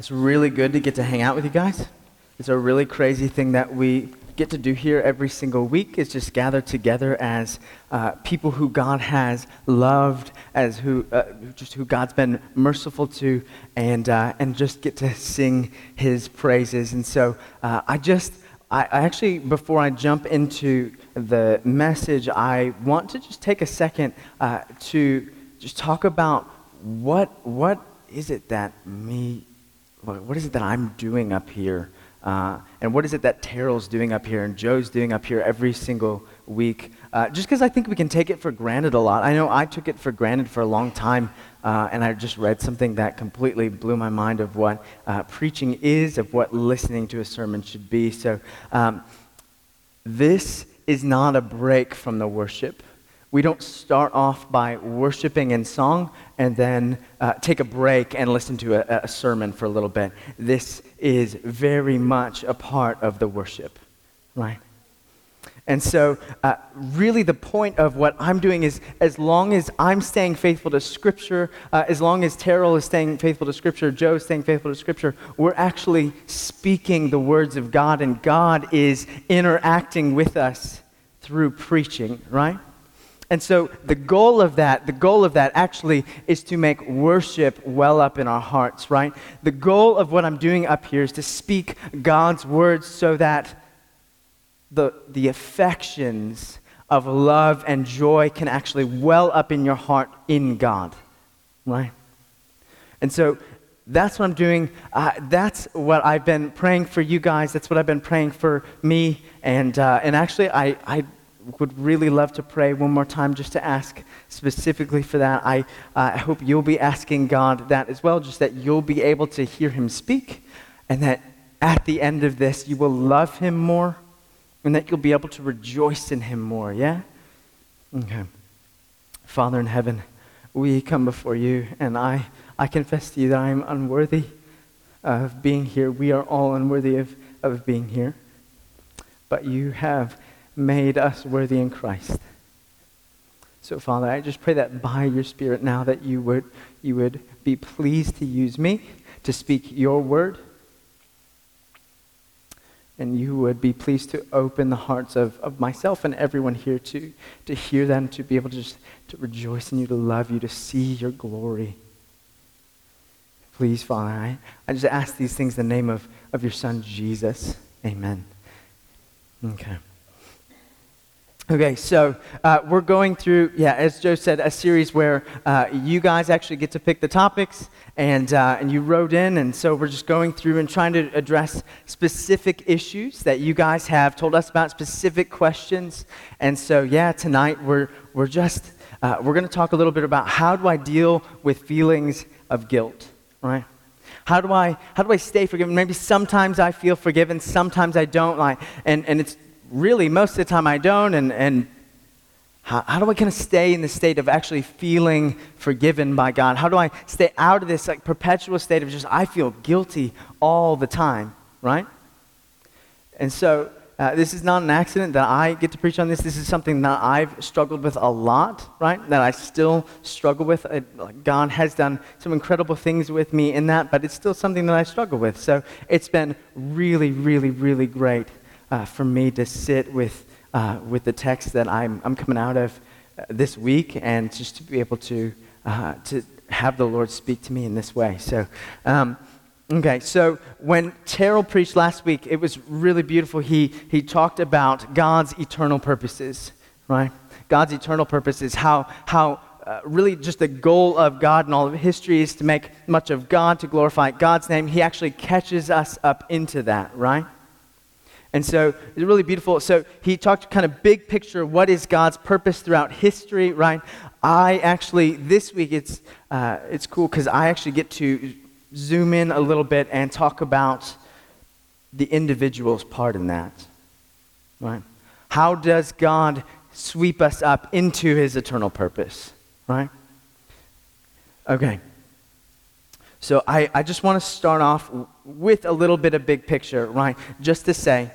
It's really good to get to hang out with you guys. It's a really crazy thing that we get to do here every single week is just gather together as uh, people who God has loved, as who uh, just who God's been merciful to, and uh, and just get to sing His praises. And so uh, I just I, I actually before I jump into the message, I want to just take a second uh, to just talk about what what is it that me what is it that I'm doing up here? Uh, and what is it that Terrell's doing up here and Joe's doing up here every single week? Uh, just because I think we can take it for granted a lot. I know I took it for granted for a long time, uh, and I just read something that completely blew my mind of what uh, preaching is, of what listening to a sermon should be. So, um, this is not a break from the worship. We don't start off by worshiping in song and then uh, take a break and listen to a, a sermon for a little bit. This is very much a part of the worship, right? And so, uh, really, the point of what I'm doing is as long as I'm staying faithful to Scripture, uh, as long as Terrell is staying faithful to Scripture, Joe is staying faithful to Scripture, we're actually speaking the words of God, and God is interacting with us through preaching, right? And so the goal of that, the goal of that actually is to make worship well up in our hearts, right? The goal of what I'm doing up here is to speak God's words so that the, the affections of love and joy can actually well up in your heart in God, right? And so that's what I'm doing. Uh, that's what I've been praying for you guys. That's what I've been praying for me. And, uh, and actually, I, I would really love to pray one more time just to ask specifically for that. I, uh, I hope you'll be asking God that as well, just that you'll be able to hear Him speak, and that at the end of this, you will love Him more, and that you'll be able to rejoice in Him more, yeah? Okay. Father in heaven, we come before you, and I, I confess to you that I am unworthy of being here. We are all unworthy of, of being here. But you have made us worthy in Christ. So, Father, I just pray that by your Spirit now that you would, you would be pleased to use me to speak your word. And you would be pleased to open the hearts of, of myself and everyone here to, to hear them, to be able to just to rejoice in you, to love you, to see your glory. Please, Father, I, I just ask these things in the name of, of your Son, Jesus. Amen. Okay. Okay, so uh, we're going through, yeah, as Joe said, a series where uh, you guys actually get to pick the topics, and, uh, and you wrote in, and so we're just going through and trying to address specific issues that you guys have told us about, specific questions. And so, yeah, tonight we're, we're just, uh, we're going to talk a little bit about how do I deal with feelings of guilt, right? How do I, how do I stay forgiven? Maybe sometimes I feel forgiven, sometimes I don't, like, and, and it's really, most of the time I don't. And, and how, how do I kind of stay in the state of actually feeling forgiven by God? How do I stay out of this like perpetual state of just, I feel guilty all the time, right? And so uh, this is not an accident that I get to preach on this. This is something that I've struggled with a lot, right? That I still struggle with. It, God has done some incredible things with me in that, but it's still something that I struggle with. So it's been really, really, really great uh, for me to sit with, uh, with the text that I'm, I'm coming out of uh, this week and just to be able to, uh, to have the Lord speak to me in this way. So, um, okay, so when Terrell preached last week, it was really beautiful. He, he talked about God's eternal purposes, right? God's eternal purposes, how, how uh, really just the goal of God and all of history is to make much of God, to glorify God's name. He actually catches us up into that, right? And so it's really beautiful. So he talked kind of big picture what is God's purpose throughout history, right? I actually, this week, it's, uh, it's cool because I actually get to zoom in a little bit and talk about the individual's part in that, right? How does God sweep us up into his eternal purpose, right? Okay. So I, I just want to start off with a little bit of big picture, right? Just to say,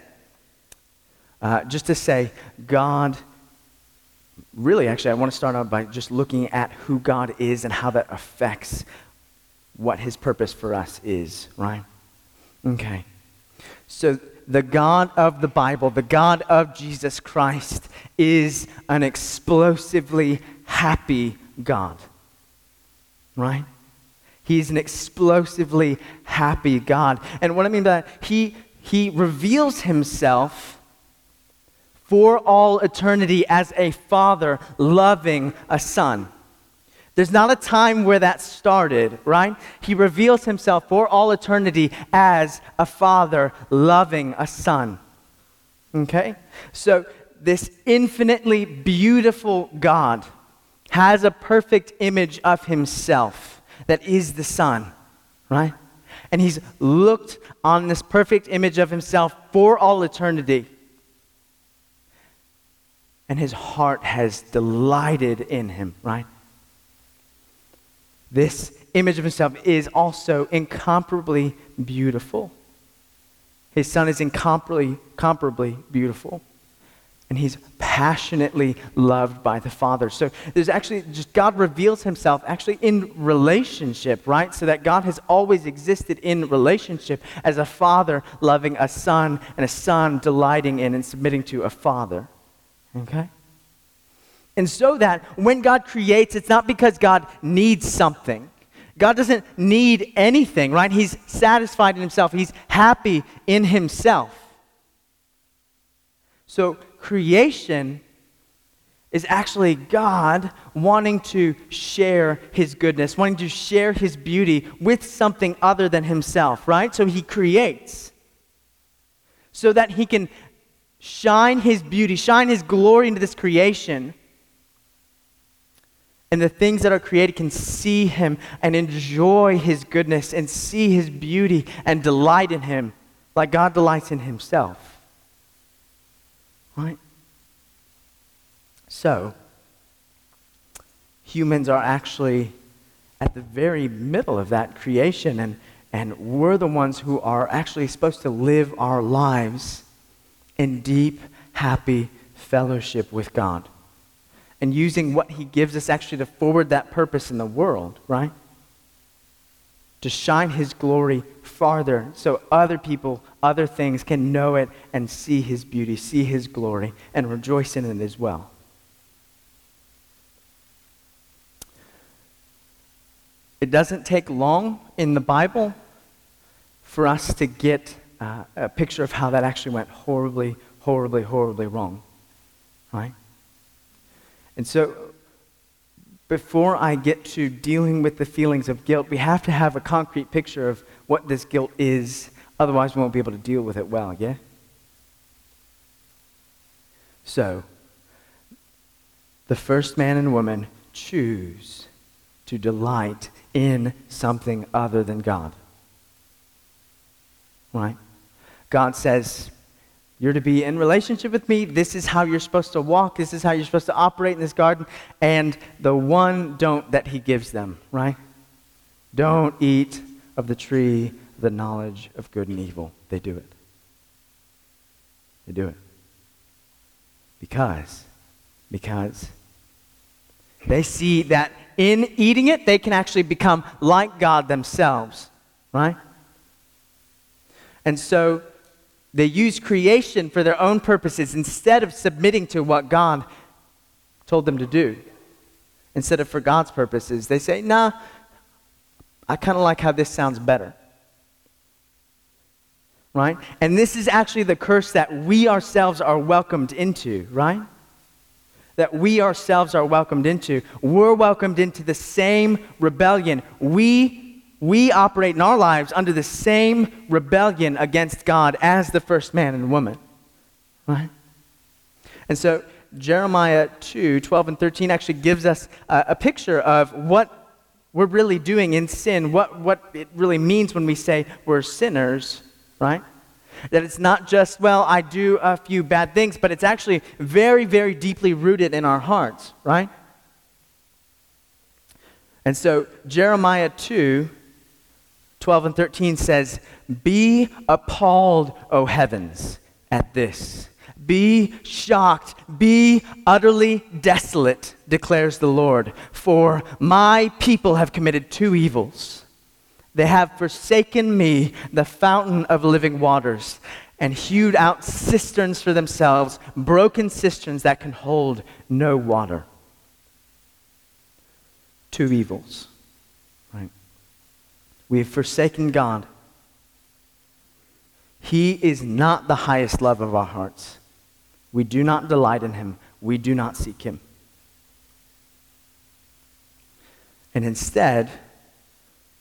uh, just to say, God, really, actually, I want to start out by just looking at who God is and how that affects what his purpose for us is, right? Okay. So the God of the Bible, the God of Jesus Christ, is an explosively happy God, right? He's an explosively happy God. And what I mean by that, he, he reveals himself for all eternity as a father loving a son. There's not a time where that started, right? He reveals himself for all eternity as a father loving a son. Okay? So, this infinitely beautiful God has a perfect image of himself that is the Son, right? And he's looked on this perfect image of himself for all eternity. And his heart has delighted in him, right? This image of himself is also incomparably beautiful. His son is incomparably, incomparably beautiful and he's passionately loved by the Father. So there's actually just God reveals himself actually in relationship, right? So that God has always existed in relationship as a father loving a son and a son delighting in and submitting to a father. Okay? And so that when God creates, it's not because God needs something. God doesn't need anything, right? He's satisfied in himself. He's happy in himself. So creation is actually God wanting to share his goodness, wanting to share his beauty with something other than himself, right? So he creates so that he can shine his beauty, shine his glory into this creation. And the things that are created can see him and enjoy his goodness and see his beauty and delight in him like God delights in himself. Right? So, humans are actually at the very middle of that creation, and, and we're the ones who are actually supposed to live our lives in deep, happy fellowship with God. And using what He gives us actually to forward that purpose in the world, right? To shine His glory farther so other people, other things can know it and see his beauty, see his glory, and rejoice in it as well. It doesn't take long in the Bible for us to get uh, a picture of how that actually went horribly, horribly, horribly wrong. Right? And so before I get to dealing with the feelings of guilt, we have to have a concrete picture of what this guilt is. Otherwise, we won't be able to deal with it well, yeah? So, the first man and woman choose to delight in something other than God. Right? God says, You're to be in relationship with me. This is how you're supposed to walk. This is how you're supposed to operate in this garden. And the one don't that he gives them, right? Don't eat of the tree the knowledge of good and evil. They do it. They do it. Because, because they see that in eating it, they can actually become like God themselves, right? And so they use creation for their own purposes instead of submitting to what God told them to do. Instead of for God's purposes, they say, nah, I kind of like how this sounds better. Right? And this is actually the curse that we ourselves are welcomed into, right? That we ourselves are welcomed into. We're welcomed into the same rebellion. We, we operate in our lives under the same rebellion against God as the first man and woman, right? And so Jeremiah 2 12 and 13 actually gives us a, a picture of what we're really doing in sin, what, what it really means when we say we're sinners, right? That it's not just, well, I do a few bad things, but it's actually very, very deeply rooted in our hearts, right? And so Jeremiah 2 12 and 13 says, Be appalled, O heavens, at this be shocked, be utterly desolate, declares the Lord, for my people have committed two evils. They have forsaken me, the fountain of living waters, and hewed out cisterns for themselves, broken cisterns that can hold no water. Two evils? We have forsaken God. He is not the highest love of our hearts. We do not delight in him. We do not seek him. And instead,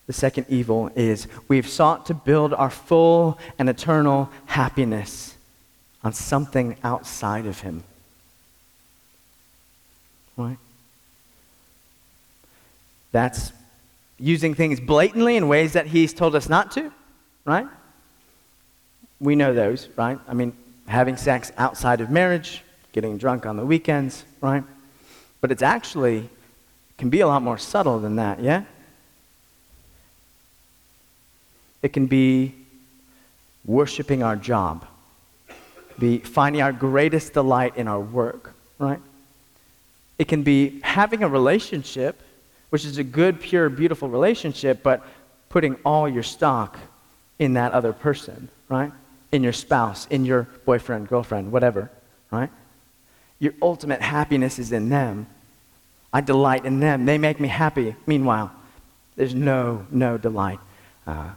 the second evil is we've sought to build our full and eternal happiness on something outside of Him. Right? That's using things blatantly in ways that He's told us not to, right? We know those, right? I mean, having sex outside of marriage, getting drunk on the weekends, right? But it's actually can be a lot more subtle than that, yeah? It can be worshiping our job, be finding our greatest delight in our work, right? It can be having a relationship, which is a good, pure, beautiful relationship, but putting all your stock in that other person, right? In your spouse, in your boyfriend, girlfriend, whatever, right? Your ultimate happiness is in them. I delight in them. They make me happy. Meanwhile, there's no, no delight uh,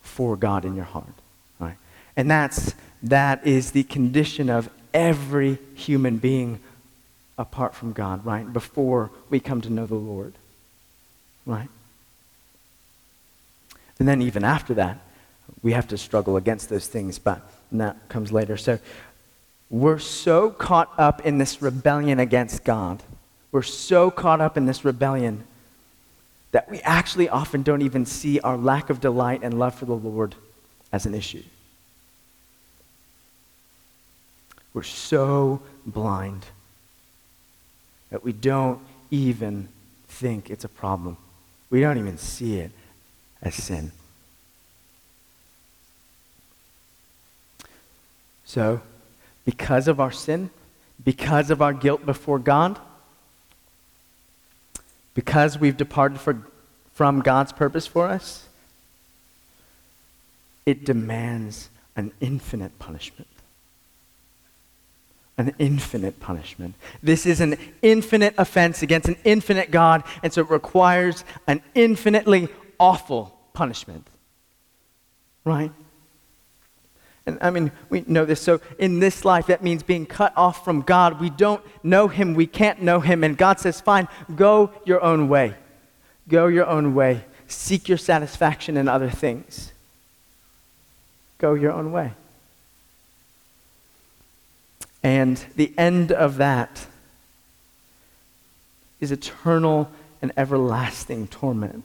for God in your heart. Right? And that's, that is the condition of every human being apart from God, right? Before we come to know the Lord. Right? And then even after that, we have to struggle against those things, but that comes later. So we're so caught up in this rebellion against God. We're so caught up in this rebellion that we actually often don't even see our lack of delight and love for the Lord as an issue. We're so blind that we don't even think it's a problem. We don't even see it as sin. So, because of our sin, because of our guilt before God, because we've departed for, from God's purpose for us, it demands an infinite punishment. An infinite punishment. This is an infinite offense against an infinite God, and so it requires an infinitely awful punishment. Right? And I mean, we know this. So in this life, that means being cut off from God. We don't know Him. We can't know Him. And God says, fine, go your own way. Go your own way. Seek your satisfaction in other things. Go your own way. And the end of that is eternal and everlasting torment.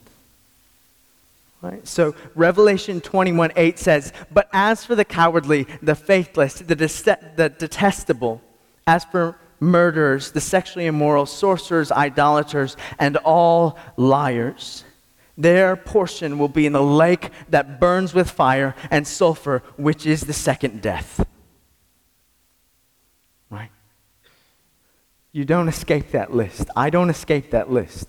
Right? So Revelation 21 8 says, But as for the cowardly, the faithless, the, the detestable, as for murderers, the sexually immoral, sorcerers, idolaters, and all liars, their portion will be in the lake that burns with fire and sulfur, which is the second death. You don't escape that list. I don't escape that list.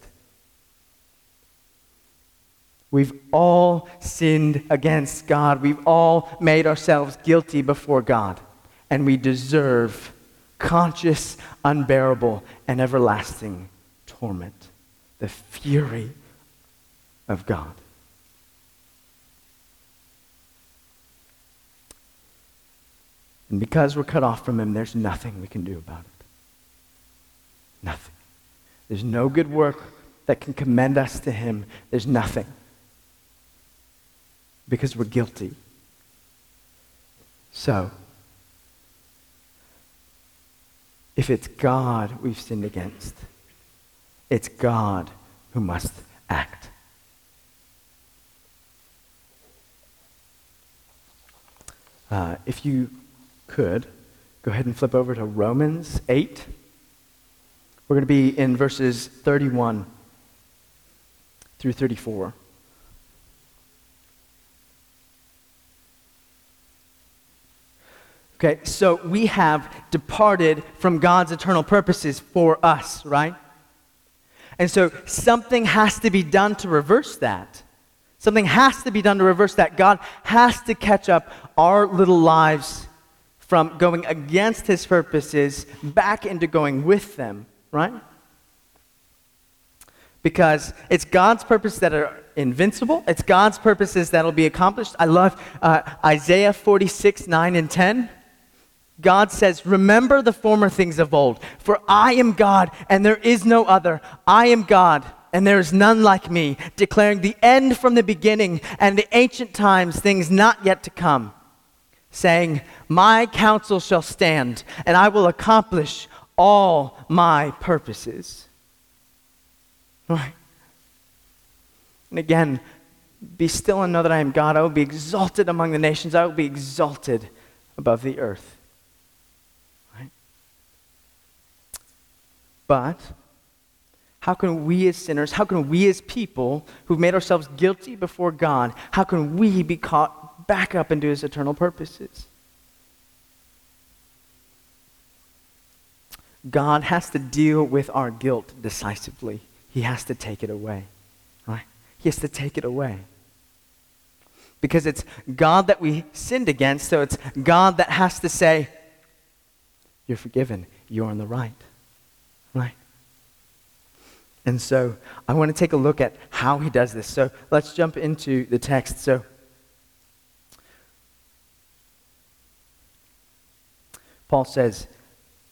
We've all sinned against God. We've all made ourselves guilty before God. And we deserve conscious, unbearable, and everlasting torment. The fury of God. And because we're cut off from Him, there's nothing we can do about it. Nothing. There's no good work that can commend us to Him. There's nothing because we're guilty. So, if it's God we've sinned against, it's God who must act. Uh, if you could, go ahead and flip over to Romans 8. We're going to be in verses 31 through 34. Okay, so we have departed from God's eternal purposes for us, right? And so something has to be done to reverse that. Something has to be done to reverse that. God has to catch up our little lives from going against his purposes back into going with them, right? Because it's God's purpose that are invincible. It's God's purposes that'll be accomplished. I love uh, Isaiah 46, 9 and 10. God says, Remember the former things of old, for I am God and there is no other. I am God and there is none like me, declaring the end from the beginning and the ancient times, things not yet to come, saying, My counsel shall stand, and I will accomplish all my purposes. Right? And again, be still and know that I am God. I will be exalted among the nations, I will be exalted above the earth. Right? But how can we as sinners, how can we as people who've made ourselves guilty before God, how can we be caught back up into his eternal purposes? God has to deal with our guilt decisively. He has to take it away. Right? He has to take it away. Because it's God that we sinned against, so it's God that has to say, You're forgiven. You're on the right. Right? And so I want to take a look at how he does this. So let's jump into the text. So Paul says,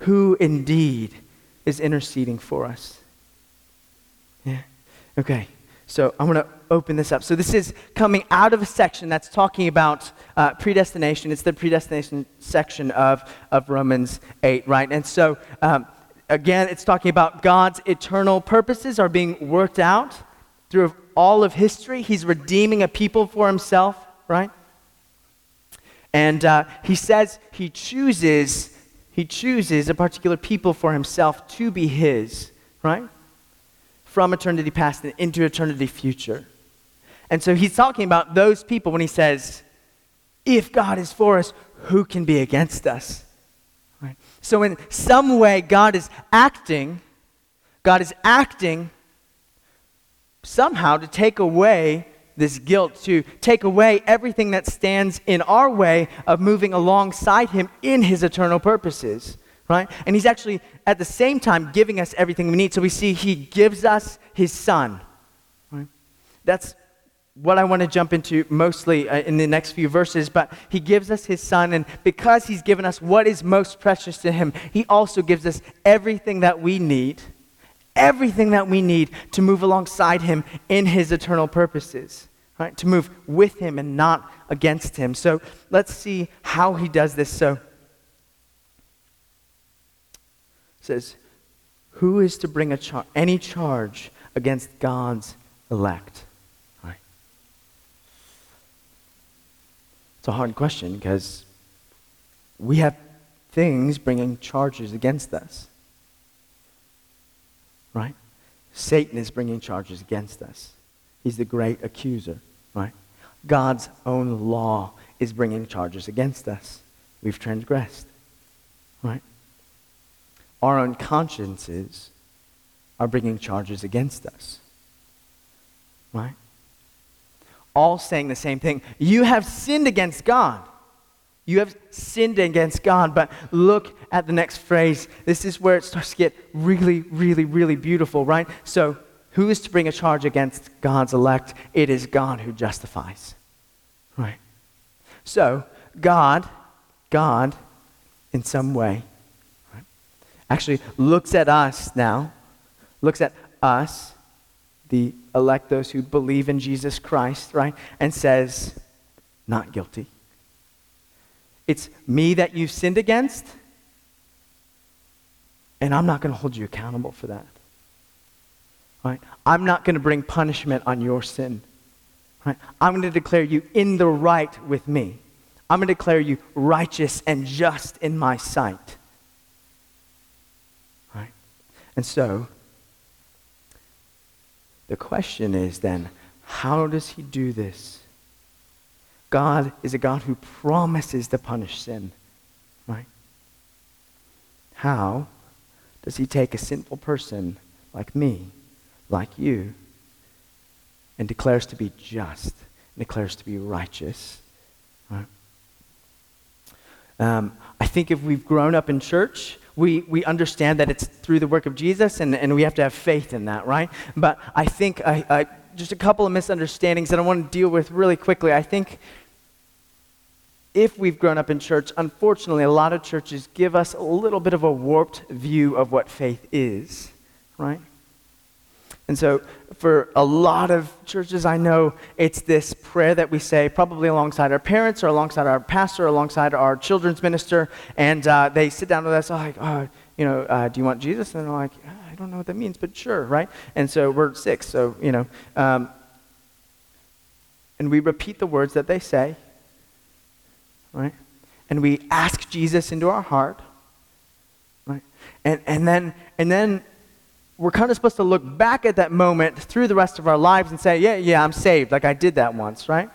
who indeed is interceding for us. Yeah? Okay, so I'm going to open this up. So this is coming out of a section that's talking about uh, predestination. It's the predestination section of, of Romans 8, right? And so. Um, again, it's talking about God's eternal purposes are being worked out through all of history. He's redeeming a people for himself, right? And uh, he says he chooses, he chooses a particular people for himself to be his, right? From eternity past and into eternity future. And so he's talking about those people when he says, if God is for us, who can be against us? Right? So, in some way, God is acting, God is acting somehow to take away this guilt, to take away everything that stands in our way of moving alongside Him in His eternal purposes. Right? And He's actually, at the same time, giving us everything we need. So we see He gives us His Son. Right? That's what I want to jump into mostly uh, in the next few verses, but he gives us his son, and because he's given us what is most precious to him, he also gives us everything that we need, everything that we need to move alongside him in his eternal purposes, right? To move with him and not against him. So let's see how he does this. So says, Who is to bring a char- any charge against God's elect? It's a hard question because we have things bringing charges against us. Right? Satan is bringing charges against us. He's the great accuser, right? God's own law is bringing charges against us. We've transgressed, right? Our own consciences are bringing charges against us, right? all saying the same thing. You have sinned against God. You have sinned against God. But look at the next phrase. This is where it starts to get really, really, really beautiful, right? So, who is to bring a charge against God's elect? It is God who justifies. Right? So, God, God, in some way, right, actually looks at us now, looks at us the elect, those who believe in Jesus Christ, right? And says, not guilty. It's me that you've sinned against, and I'm not going to hold you accountable for that. Right? I'm not going to bring punishment on your sin. Right? I'm going to declare you in the right with me. I'm going to declare you righteous and just in my sight. Right? And so, the question is then, how does he do this? God is a God who promises to punish sin, right? How does he take a sinful person like me, like you, and declares to be just, and declares to be righteous? Right? Um, I think if we've grown up in church, we, we understand that it's through the work of Jesus, and, and we have to have faith in that, right? But I think I, I, just a couple of misunderstandings that I want to deal with really quickly. I think if we've grown up in church, unfortunately, a lot of churches give us a little bit of a warped view of what faith is, right? And so, for a lot of churches I know, it's this prayer that we say probably alongside our parents or alongside our pastor or alongside our children's minister. And uh, they sit down with us, like, oh, you know, uh, do you want Jesus? And they're like, I don't know what that means, but sure, right? And so we're six, so, you know. Um, and we repeat the words that they say, right? And we ask Jesus into our heart, right? And, and, then, and then we're kind of supposed to look back at that moment through the rest of our lives and say, yeah, yeah, I'm saved. Like I did that once, right?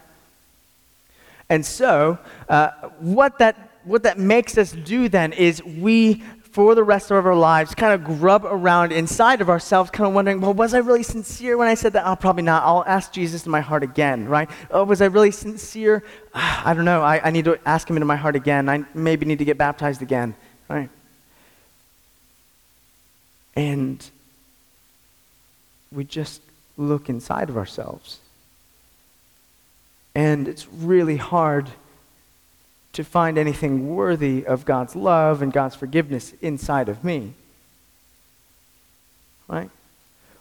And so, uh, what, that, what that makes us do then is we, for the rest of our lives, kind of grub around inside of ourselves, kind of wondering, well, was I really sincere when I said that? Oh, probably not. I'll ask Jesus in my heart again, right? Oh, was I really sincere? I don't know. I, I need to ask him into my heart again. I maybe need to get baptized again, right? And we just look inside of ourselves. And it's really hard to find anything worthy of God's love and God's forgiveness inside of me. Right?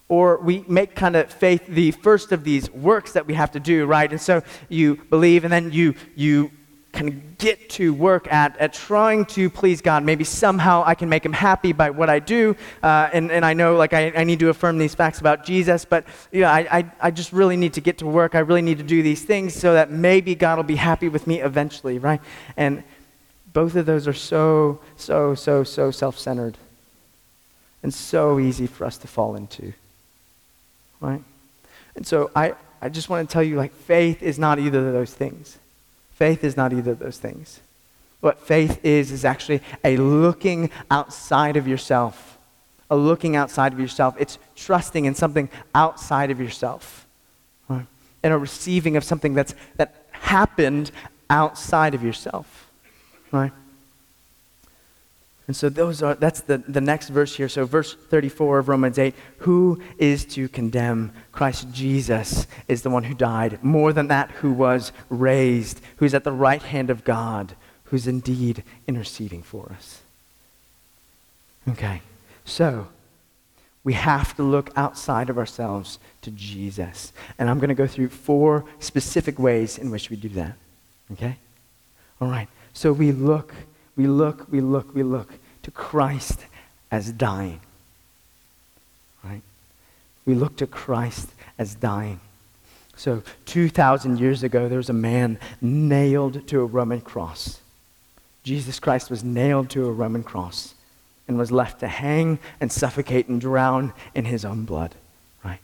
Or we make kind of faith the first of these works that we have to do, right? And so you believe and then you you kind of get to work at, at trying to please God. Maybe somehow I can make him happy by what I do. Uh, and, and I know like I, I need to affirm these facts about Jesus, but you know, I, I, I just really need to get to work. I really need to do these things so that maybe God will be happy with me eventually, right? And both of those are so, so, so, so self-centered and so easy for us to fall into, right? And so I, I just want to tell you like faith is not either of those things. Faith is not either of those things. What faith is, is actually a looking outside of yourself. A looking outside of yourself. It's trusting in something outside of yourself. Right? And a receiving of something that's, that happened outside of yourself. Right? And so those are that's the, the next verse here. So verse 34 of Romans 8, who is to condemn? Christ Jesus is the one who died. More than that, who was raised, who's at the right hand of God, who's indeed interceding for us. Okay. So we have to look outside of ourselves to Jesus. And I'm going to go through four specific ways in which we do that. Okay? All right. So we look, we look, we look, we look to Christ as dying. Right? We look to Christ as dying. So, 2,000 years ago, there was a man nailed to a Roman cross. Jesus Christ was nailed to a Roman cross and was left to hang and suffocate and drown in his own blood. Right?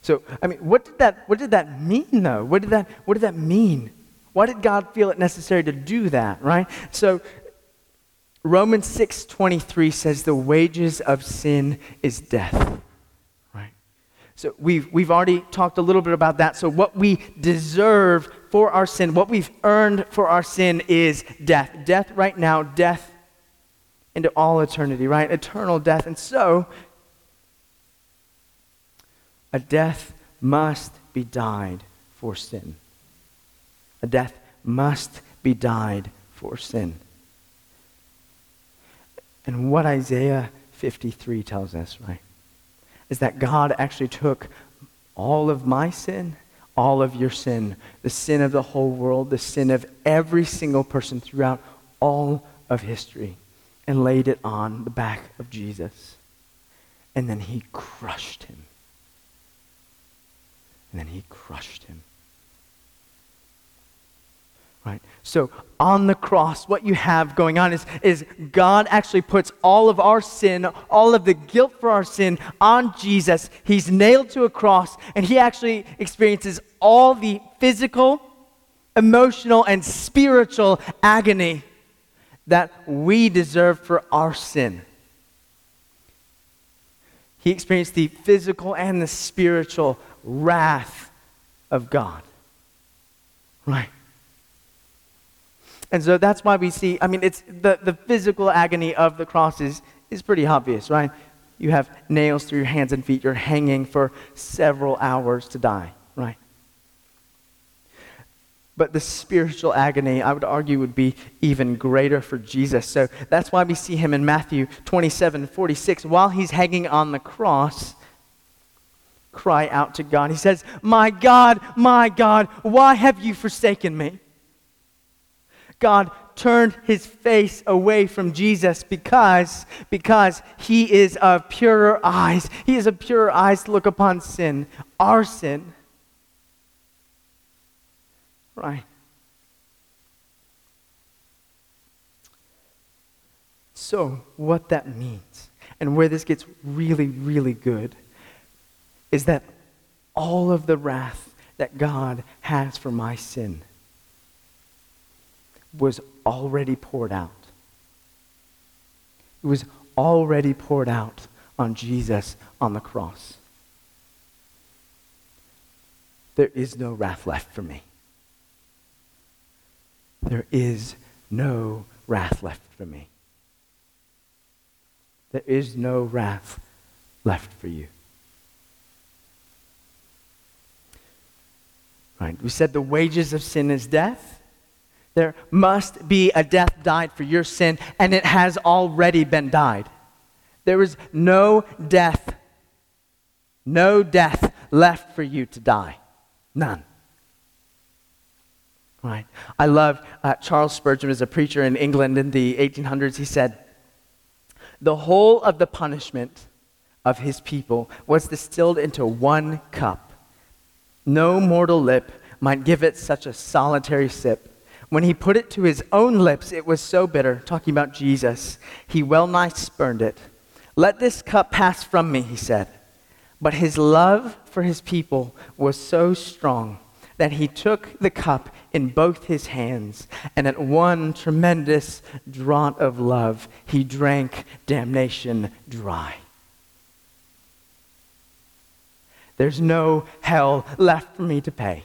So, I mean, what did that, what did that mean, though? What did, that, what did that mean? Why did God feel it necessary to do that, right? So Romans 6:23 says the wages of sin is death. Right? So we've we've already talked a little bit about that. So what we deserve for our sin, what we've earned for our sin is death. Death right now, death into all eternity, right? Eternal death. And so a death must be died for sin. A death must be died for sin. And what Isaiah 53 tells us, right, is that God actually took all of my sin, all of your sin, the sin of the whole world, the sin of every single person throughout all of history, and laid it on the back of Jesus. And then he crushed him. And then he crushed him. Right? So on the cross, what you have going on is, is God actually puts all of our sin, all of the guilt for our sin on Jesus. He's nailed to a cross, and he actually experiences all the physical, emotional, and spiritual agony that we deserve for our sin. He experienced the physical and the spiritual wrath of God. Right? And so that's why we see, I mean, it's the, the physical agony of the cross is, is pretty obvious, right? You have nails through your hands and feet. You're hanging for several hours to die, right? But the spiritual agony, I would argue, would be even greater for Jesus. So that's why we see him in Matthew 27 46. While he's hanging on the cross, cry out to God. He says, My God, my God, why have you forsaken me? God turned his face away from Jesus because, because he is of purer eyes. He is of purer eyes to look upon sin, our sin. Right. So, what that means, and where this gets really, really good, is that all of the wrath that God has for my sin was already poured out. It was already poured out on Jesus on the cross. There is no wrath left for me. There is no wrath left for me. There is no wrath left for you. Right? We said the wages of sin is death. There must be a death died for your sin, and it has already been died. There is no death, no death left for you to die. None. Right? I love uh, Charles Spurgeon as a preacher in England in the 1800s. He said, The whole of the punishment of his people was distilled into one cup. No mortal lip might give it such a solitary sip. When he put it to his own lips, it was so bitter, talking about Jesus, he well nigh spurned it. Let this cup pass from me, he said. But his love for his people was so strong that he took the cup in both his hands, and at one tremendous draught of love, he drank damnation dry. There's no hell left for me to pay.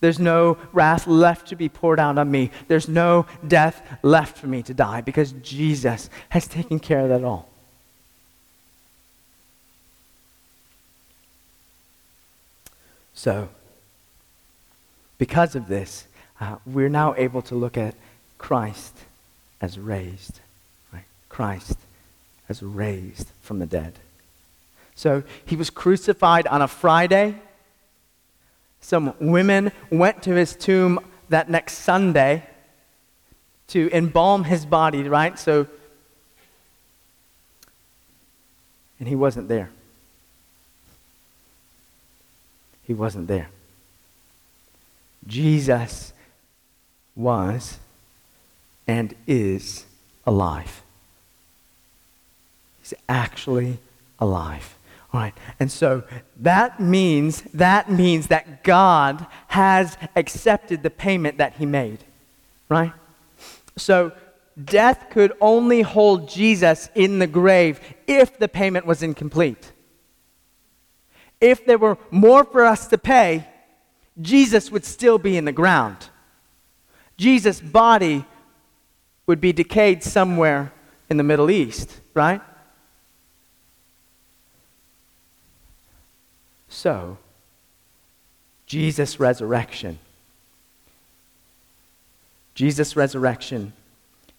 There's no wrath left to be poured out on me. There's no death left for me to die because Jesus has taken care of that all. So, because of this, uh, we're now able to look at Christ as raised. Right? Christ as raised from the dead. So, he was crucified on a Friday some women went to his tomb that next Sunday to embalm his body, right? So, and he wasn't there. He wasn't there. Jesus was and is alive. He's actually alive. Right. And so that means that means that God has accepted the payment that he made. Right? So death could only hold Jesus in the grave if the payment was incomplete. If there were more for us to pay, Jesus would still be in the ground. Jesus' body would be decayed somewhere in the Middle East, right? So, Jesus' resurrection. Jesus' resurrection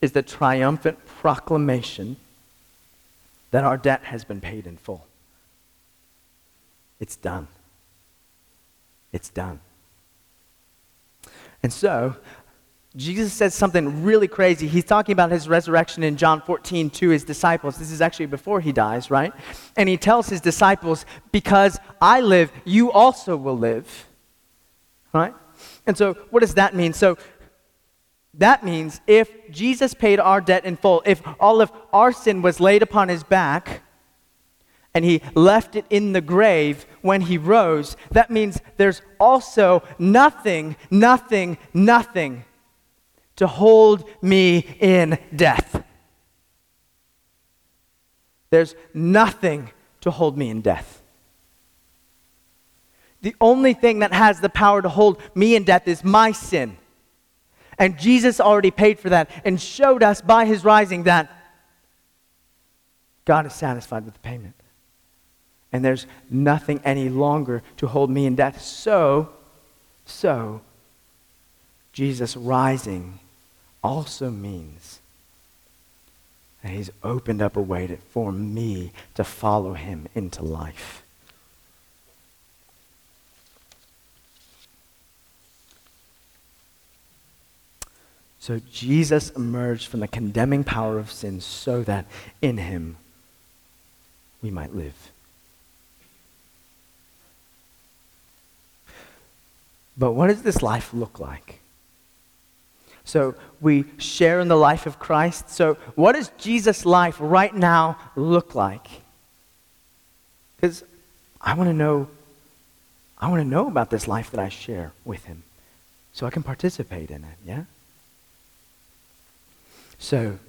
is the triumphant proclamation that our debt has been paid in full. It's done. It's done. And so, Jesus says something really crazy. He's talking about his resurrection in John 14 to his disciples. This is actually before he dies, right? And he tells his disciples, Because I live, you also will live. Right? And so, what does that mean? So, that means if Jesus paid our debt in full, if all of our sin was laid upon his back, and he left it in the grave when he rose, that means there's also nothing, nothing, nothing to hold me in death. There's nothing to hold me in death. The only thing that has the power to hold me in death is my sin. And Jesus already paid for that and showed us by his rising that God is satisfied with the payment. And there's nothing any longer to hold me in death. So, so, Jesus rising also means that he's opened up a way to, for me to follow him into life. So Jesus emerged from the condemning power of sin so that in him we might live. But what does this life look like? So we share in the life of Christ. So, what does Jesus' life right now look like? Because I want to know. I want to know about this life that I share with him so I can participate in it, yeah? So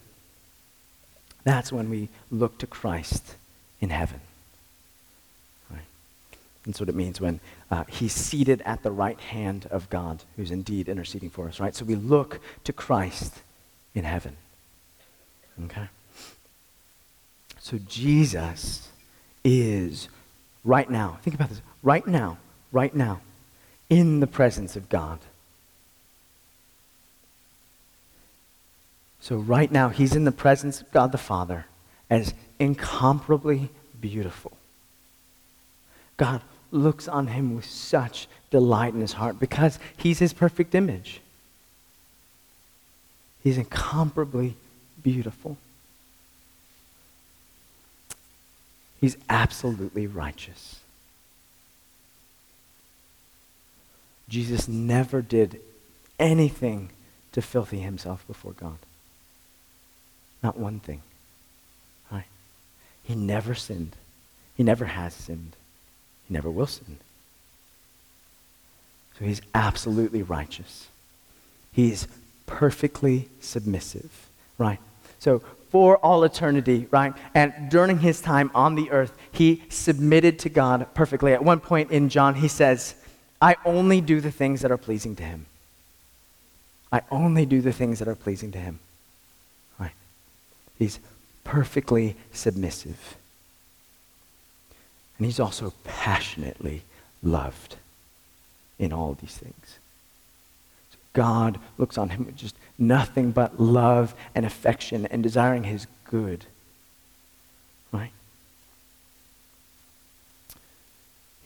that's when we look to Christ in heaven. That's what it means when uh, he's seated at the right hand of God, who's indeed interceding for us, right? So we look to Christ in heaven. Okay? So Jesus is right now, think about this, right now, right now, in the presence of God. So right now, he's in the presence of God the Father as incomparably beautiful. God looks on him with such delight in his heart because he's his perfect image. He's incomparably beautiful. He's absolutely righteous. Jesus never did anything to filthy himself before God. Not one thing. Right? He never sinned. He never has sinned. Never will sin. So he's absolutely righteous. He's perfectly submissive, right? So for all eternity, right? And during his time on the earth, he submitted to God perfectly. At one point in John, he says, I only do the things that are pleasing to him. I only do the things that are pleasing to him. Right? He's perfectly submissive. And he's also passionately loved in all these things. So God looks on him with just nothing but love and affection and desiring his good. Right?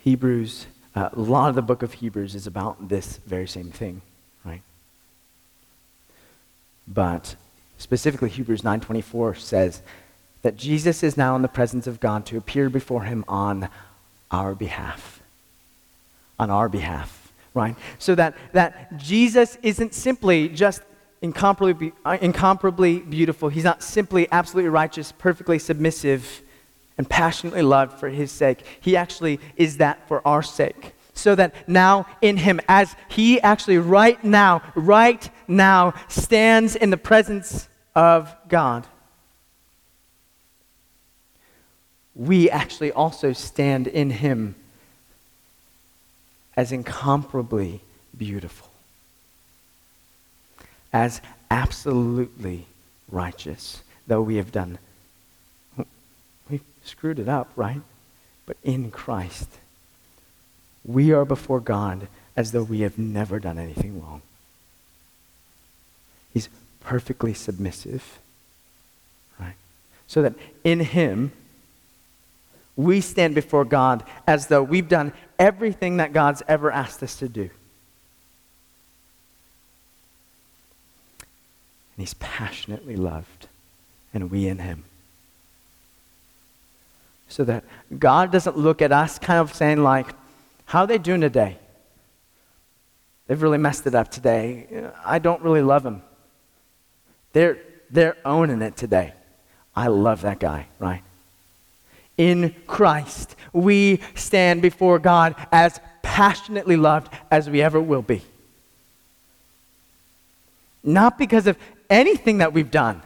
Hebrews, uh, a lot of the book of Hebrews is about this very same thing, right? But specifically Hebrews 9:24 says that Jesus is now in the presence of God to appear before him on our behalf. On our behalf, right? So that, that Jesus isn't simply just incomparably, uh, incomparably beautiful. He's not simply absolutely righteous, perfectly submissive, and passionately loved for his sake. He actually is that for our sake. So that now in him, as he actually right now, right now stands in the presence of God, we actually also stand in him as incomparably beautiful, as absolutely righteous, though we have done, we've screwed it up, right? But in Christ, we are before God as though we have never done anything wrong. He's perfectly submissive, right? So that in Him, we stand before God as though we've done everything that God's ever asked us to do. And He's passionately loved, and we in Him. So that God doesn't look at us kind of saying, like, how are they doing today? They've really messed it up today. I don't really love them. They're, they're owning it today. I love that guy, right? In Christ, we stand before God as passionately loved as we ever will be. Not because of anything that we've done,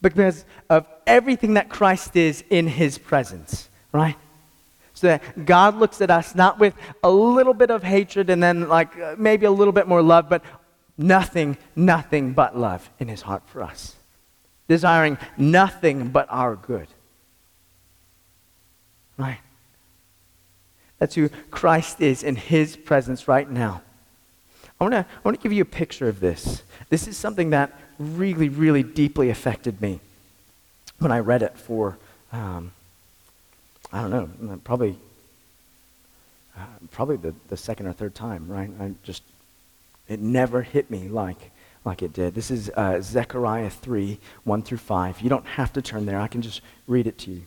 but because of everything that Christ is in his presence, right? So that God looks at us not with a little bit of hatred and then like uh, maybe a little bit more love, but nothing, nothing but love in his heart for us. Desiring nothing but our good. Right? That's who Christ is in his presence right now. I want to I wanna give you a picture of this. This is something that really, really deeply affected me when I read it for um, I don't know, probably, uh, probably the, the second or third time, right? I just, it never hit me like, like it did. This is uh, Zechariah 3, 1 through 5. You don't have to turn there. I can just read it to you.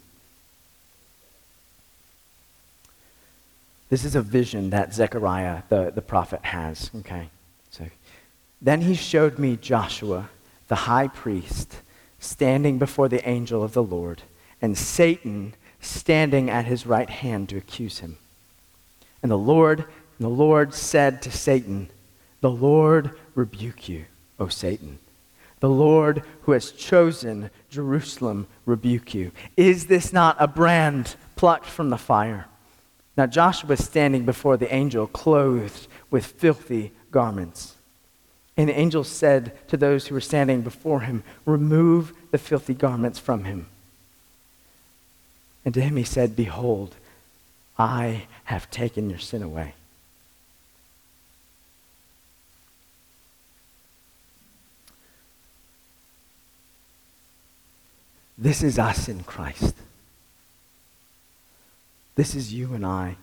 This is a vision that Zechariah, the, the prophet, has. Okay. So then he showed me Joshua, the high priest, standing before the angel of the Lord, and Satan standing at his right hand to accuse him. And the Lord, and the Lord said to Satan, The Lord rebuke you, O Satan. The Lord who has chosen Jerusalem rebuke you. Is this not a brand plucked from the fire? Now Joshua was standing before the angel, clothed with filthy garments. And the angel said to those who were standing before him, Remove the filthy garments from him. And to him he said, Behold, I have taken your sin away. This is us in Christ. This is you and I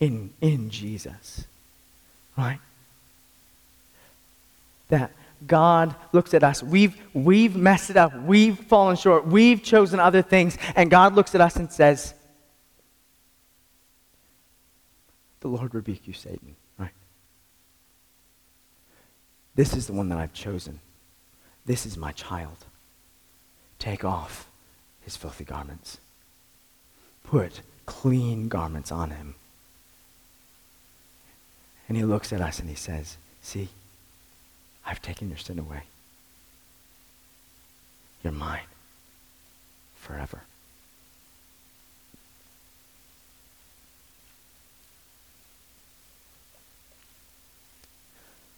in, in Jesus. Right? That God looks at us. We've, we've messed it up. We've fallen short. We've chosen other things. And God looks at us and says, The Lord rebuke you, Satan. Right? This is the one that I've chosen. This is my child. Take off his filthy garments. Put clean garments on him. And he looks at us and he says, See, I've taken your sin away. You're mine forever.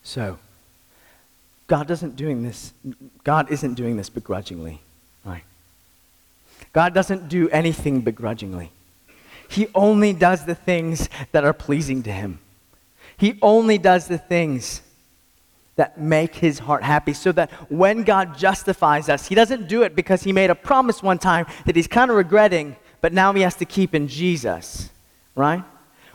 So, God doesn't doing this, God isn't doing this begrudgingly, right? God doesn't do anything begrudgingly. He only does the things that are pleasing to him. He only does the things that make his heart happy so that when God justifies us, he doesn't do it because he made a promise one time that he's kind of regretting, but now he has to keep in Jesus, right?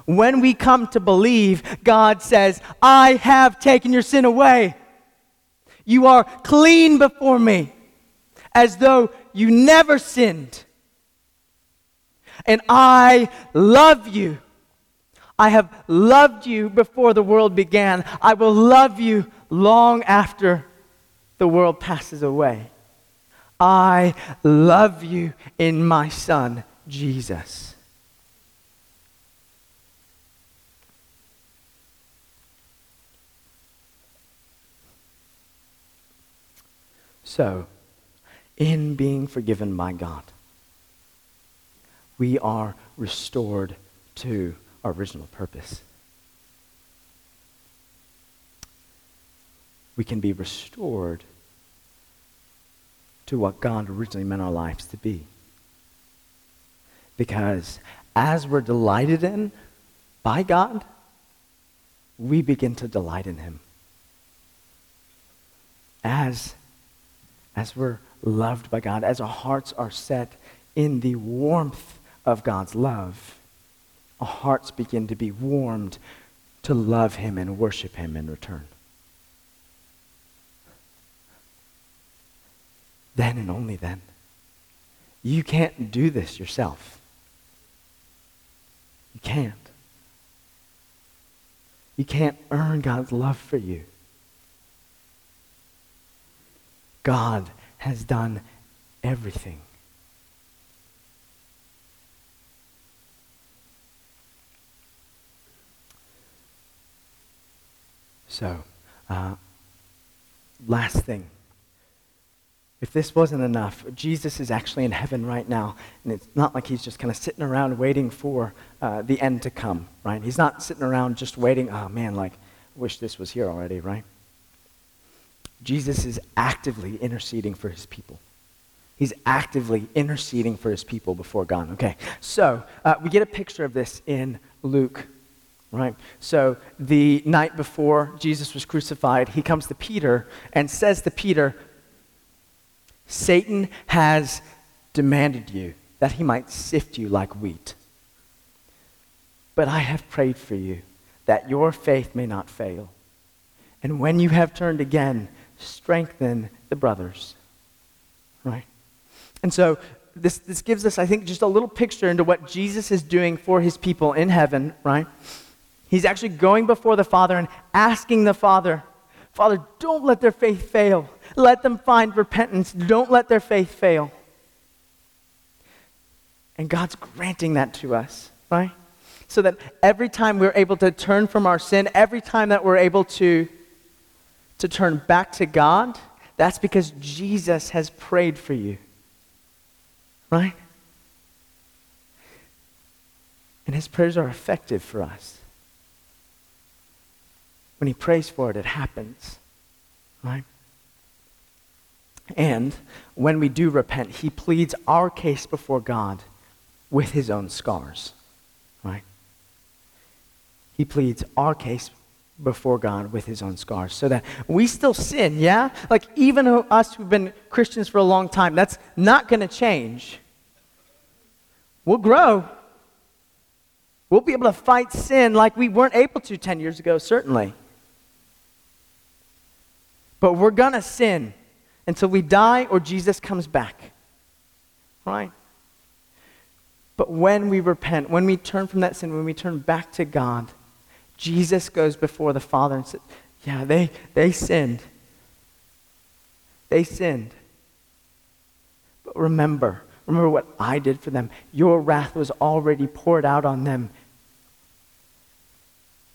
When we come to believe, God says, I have taken your sin away. You are clean before me, as though you never sinned. And I love you. I have loved you before the world began. I will love you long after the world passes away. I love you in my Son, Jesus. So, in being forgiven by God, we are restored to our original purpose. we can be restored to what God originally meant our lives to be. Because as we're delighted in by God, we begin to delight in Him. As, as we're loved by God, as our hearts are set in the warmth of God's love, our hearts begin to be warmed to love Him and worship Him in return. then and only then. You can't do this yourself. You can't. You can't earn God's love for you. God has done everything. So, uh, last thing. If this wasn't enough, Jesus is actually in heaven right now, and it's not like he's just kind of sitting around waiting for uh, the end to come, right? He's not sitting around just waiting, oh man, like, wish this was here already, right? Jesus is actively interceding for his people. He's actively interceding for his people before God. Okay, so uh, we get a picture of this in Luke, right? So the night before Jesus was crucified, he comes to Peter and says to Peter, Satan has demanded you that he might sift you like wheat. But I have prayed for you that your faith may not fail. And when you have turned again, strengthen the brothers. Right? And so this, this gives us, I think, just a little picture into what Jesus is doing for his people in heaven, right? He's actually going before the Father and asking the Father, Father, don't let their faith fail. Let them find repentance. Don't let their faith fail. And God's granting that to us, right? So that every time we're able to turn from our sin, every time that we're able to to turn back to God, that's because Jesus has prayed for you. Right? And his prayers are effective for us. When he prays for it, it happens. Right? And when we do repent, he pleads our case before God with his own scars. Right? He pleads our case before God with his own scars so that we still sin, yeah? Like even us who've been Christians for a long time, that's not going to change. We'll grow. We'll be able to fight sin like we weren't able to 10 years ago, certainly. But we're going to sin until we die or Jesus comes back. Right? But when we repent, when we turn from that sin, when we turn back to God, Jesus goes before the Father and says, Yeah, they, they sinned. They sinned. But remember, remember what I did for them. Your wrath was already poured out on them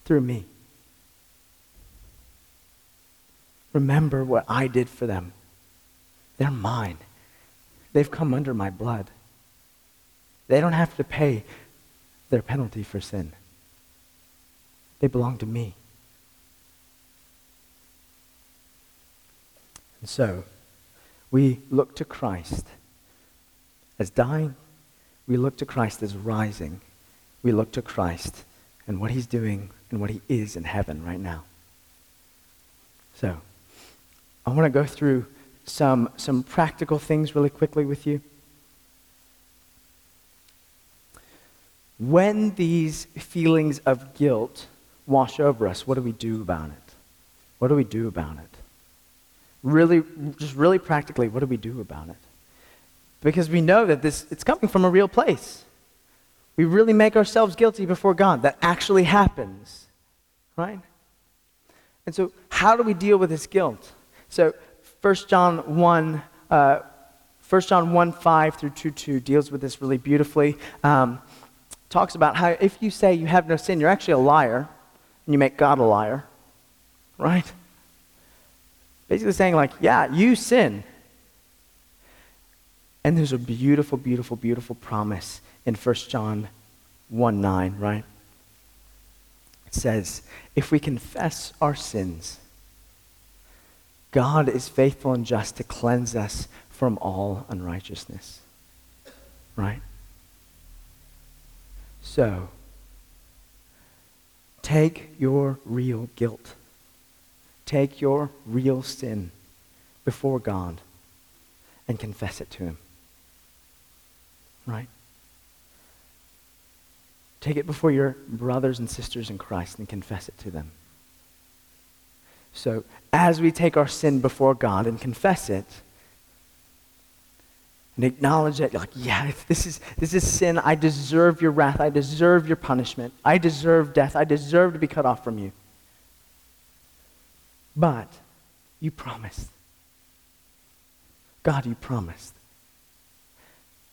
through me. Remember what I did for them. They're mine. They've come under my blood. They don't have to pay their penalty for sin. They belong to me. And so, we look to Christ as dying. We look to Christ as rising. We look to Christ and what he's doing and what he is in heaven right now. So, I want to go through some, some practical things really quickly with you. When these feelings of guilt wash over us, what do we do about it? What do we do about it? Really, just really practically, what do we do about it? Because we know that this, it's coming from a real place. We really make ourselves guilty before God. That actually happens, right? And so, how do we deal with this guilt? So, 1 John 1, uh, 1 John 1 5 through 2 2 deals with this really beautifully. Um, talks about how if you say you have no sin, you're actually a liar and you make God a liar, right? Basically saying, like, yeah, you sin. And there's a beautiful, beautiful, beautiful promise in 1 John 1 9, right? It says, if we confess our sins, God is faithful and just to cleanse us from all unrighteousness. Right? So, Take your real guilt. Take your real sin before God and confess it to Him. Right? Take it before your brothers and sisters in Christ and confess it to them. So, as we take our sin before God and confess it, and acknowledge that, like, yeah, this is, this is sin. I deserve your wrath. I deserve your punishment. I deserve death. I deserve to be cut off from you. But you promised. God, you promised.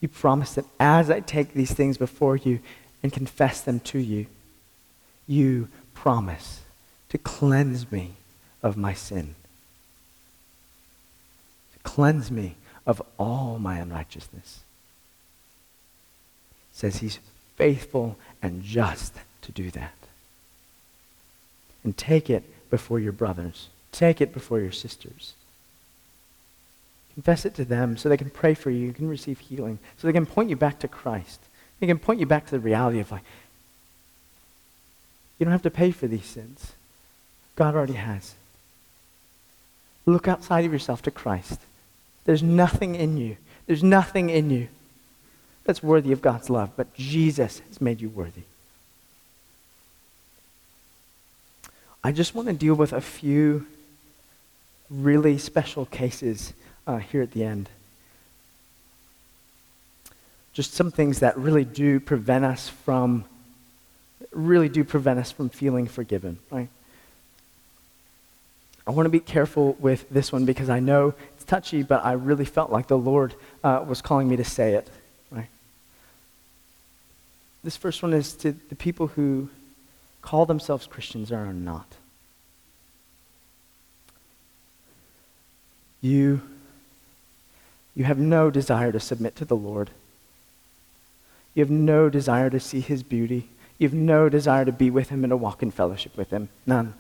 You promised that as I take these things before you and confess them to you, you promise to cleanse me of my sin, to cleanse me of all my unrighteousness. Says he's faithful and just to do that. And take it before your brothers. Take it before your sisters. Confess it to them so they can pray for you. You can receive healing. So they can point you back to Christ. They can point you back to the reality of like, you don't have to pay for these sins. God already has. Look outside of yourself to Christ. There's nothing in you. There's nothing in you that's worthy of God's love, but Jesus has made you worthy. I just want to deal with a few really special cases uh, here at the end. Just some things that really do prevent us from, really do prevent us from feeling forgiven, right? I want to be careful with this one because I know it's touchy, but I really felt like the Lord uh, was calling me to say it. Right? This first one is to the people who call themselves Christians or are not. You, you have no desire to submit to the Lord. You have no desire to see his beauty. You have no desire to be with him and to walk in fellowship with him. None.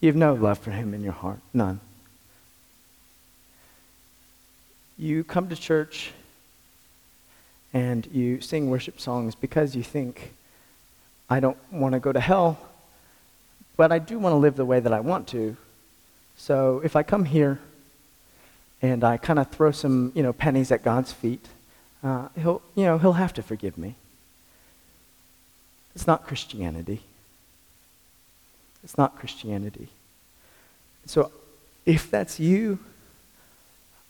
You have no love for him in your heart. None. You come to church and you sing worship songs because you think, I don't want to go to hell, but I do want to live the way that I want to. So if I come here and I kind of throw some, you know, pennies at God's feet, uh, he'll, you know, he'll have to forgive me. It's not Christianity. It's not Christianity. So if that's you,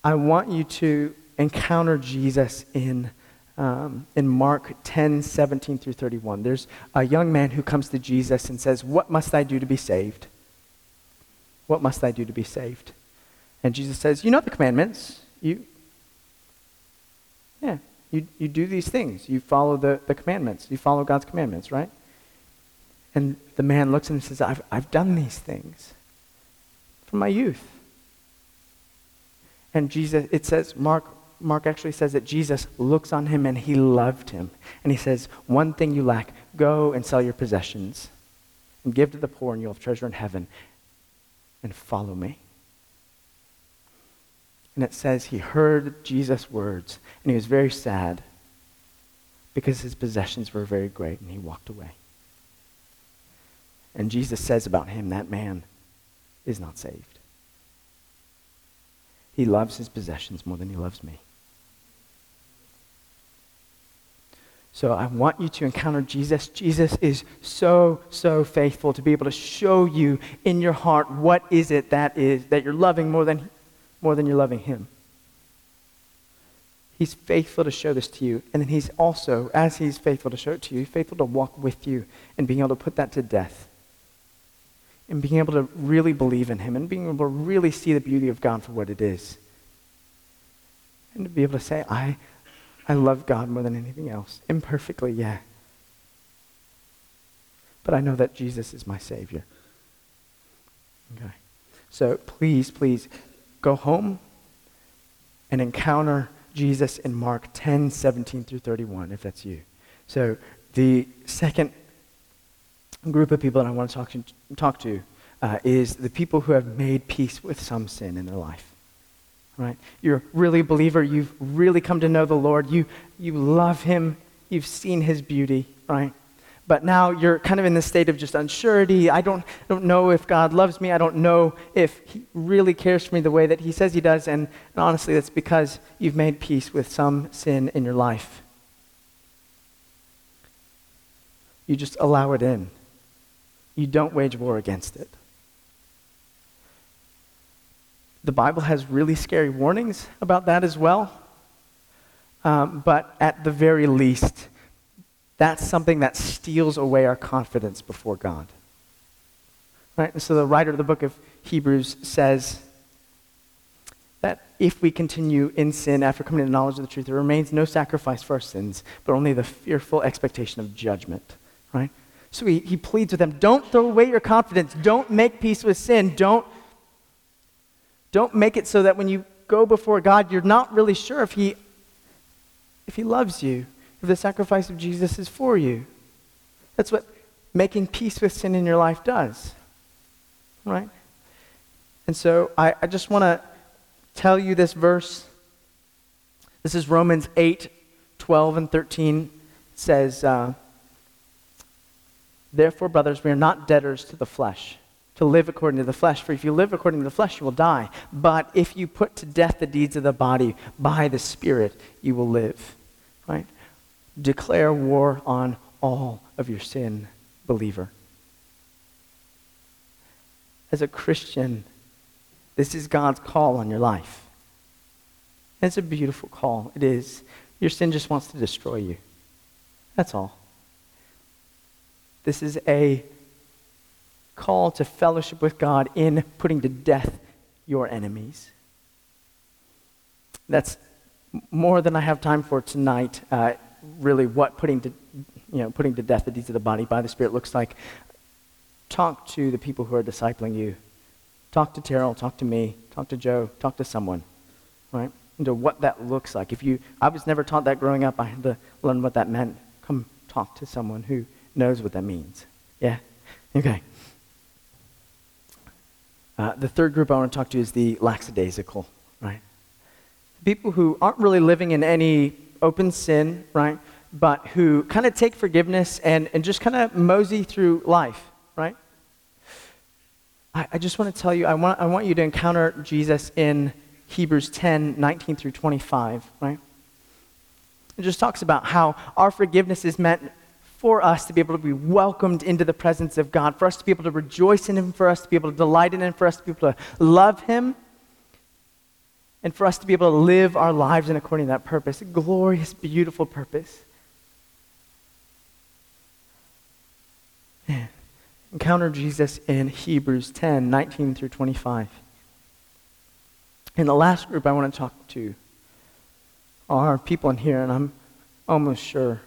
I want you to encounter Jesus in, um, in Mark 10, 17 through 31. There's a young man who comes to Jesus and says, What must I do to be saved? What must I do to be saved? And Jesus says, You know the commandments. You, yeah, you, you do these things. You follow the, the commandments. You follow God's commandments, right? And the man looks at him and says, I've, I've done these things from my youth. And Jesus, it says, Mark, Mark actually says that Jesus looks on him and he loved him. And he says, One thing you lack, go and sell your possessions and give to the poor, and you'll have treasure in heaven. And follow me. And it says he heard Jesus' words and he was very sad because his possessions were very great and he walked away. And Jesus says about him, that man is not saved. He loves his possessions more than he loves me. So I want you to encounter Jesus. Jesus is so, so faithful to be able to show you in your heart what is it that is that you're loving more than, more than you're loving him. He's faithful to show this to you. And then he's also, as he's faithful to show it to you, faithful to walk with you and being able to put that to death and being able to really believe in Him and being able to really see the beauty of God for what it is. And to be able to say, I, I love God more than anything else. Imperfectly, yeah. But I know that Jesus is my Savior. Okay. So please, please go home and encounter Jesus in Mark 10, 17 through 31, if that's you. So the second group of people that I want to talk to, talk to uh, is the people who have made peace with some sin in their life. Right? You're really a believer. You've really come to know the Lord. You, you love Him. You've seen His beauty, right? But now you're kind of in this state of just unsurety. I don't, don't know if God loves me. I don't know if He really cares for me the way that He says He does. And, and honestly, that's because you've made peace with some sin in your life. You just allow it in you don't wage war against it. The Bible has really scary warnings about that as well. Um, but at the very least, that's something that steals away our confidence before God. Right? And so the writer of the book of Hebrews says that if we continue in sin after coming to the knowledge of the truth, there remains no sacrifice for our sins, but only the fearful expectation of judgment. Right? So he, he pleads with them don't throw away your confidence. Don't make peace with sin. Don't, don't make it so that when you go before God, you're not really sure if he, if he loves you, if the sacrifice of Jesus is for you. That's what making peace with sin in your life does. Right? And so I, I just want to tell you this verse. This is Romans 8, 12, and 13. It says, uh, Therefore, brothers, we are not debtors to the flesh, to live according to the flesh. For if you live according to the flesh, you will die. But if you put to death the deeds of the body by the Spirit, you will live. Right? Declare war on all of your sin, believer. As a Christian, this is God's call on your life. It's a beautiful call. It is. Your sin just wants to destroy you. That's all. This is a call to fellowship with God in putting to death your enemies. That's more than I have time for tonight. Uh, really, what putting to, you know, putting to death the deeds of the body by the Spirit looks like. Talk to the people who are discipling you. Talk to Terrell. Talk to me. Talk to Joe. Talk to someone, right? Into what that looks like. If you, I was never taught that growing up. I had to learn what that meant. Come talk to someone who knows what that means. Yeah? Okay. Uh, the third group I want to talk to is the lackadaisical, right? People who aren't really living in any open sin, right? But who kind of take forgiveness and, and just kind of mosey through life, right? I, I just want to tell you, I want, I want you to encounter Jesus in Hebrews 10 19 through 25, right? It just talks about how our forgiveness is meant for us to be able to be welcomed into the presence of God, for us to be able to rejoice in Him, for us to be able to delight in Him, for us to be able to love Him, and for us to be able to live our lives in according to that purpose. A glorious, beautiful purpose. Yeah. Encounter Jesus in Hebrews 10 19 through 25. And the last group I want to talk to are people in here, and I'm almost sure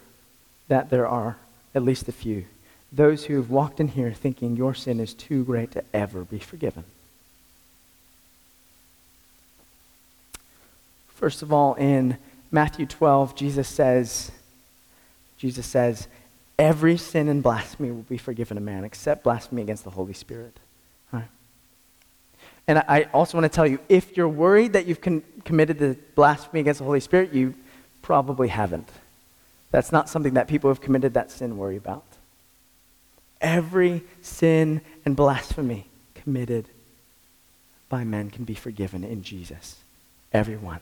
that there are at least a few, those who have walked in here thinking your sin is too great to ever be forgiven. First of all, in Matthew 12, Jesus says, Jesus says, every sin and blasphemy will be forgiven a man except blasphemy against the Holy Spirit. And I also want to tell you, if you're worried that you've con- committed the blasphemy against the Holy Spirit, you probably haven't. That's not something that people who have committed that sin worry about. Every sin and blasphemy committed by men can be forgiven in Jesus. Everyone.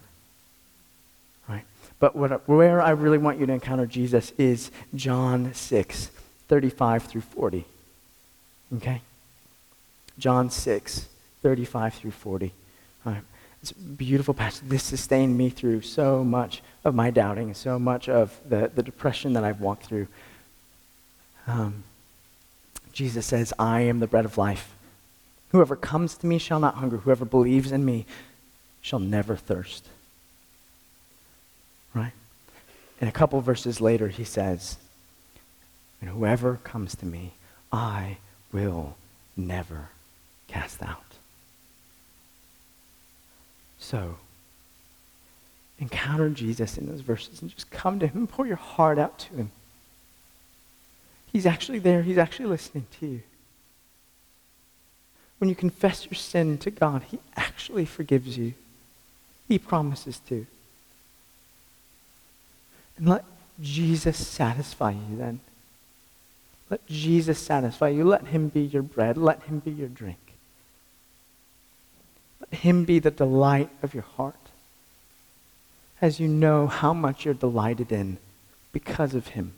Right? But what, where I really want you to encounter Jesus is John 6, 35 through 40. Okay? John 6, 35 through 40. All right. It's a beautiful passage. This sustained me through so much of my doubting, so much of the, the depression that I've walked through. Um, Jesus says, I am the bread of life. Whoever comes to me shall not hunger. Whoever believes in me shall never thirst. Right? And a couple verses later, he says, And whoever comes to me, I will never cast out. So, encounter Jesus in those verses and just come to him and pour your heart out to him. He's actually there, he's actually listening to you. When you confess your sin to God, he actually forgives you. He promises to. And let Jesus satisfy you then. Let Jesus satisfy you. Let him be your bread. Let him be your drink. Let him be the delight of your heart as you know how much you're delighted in because of him.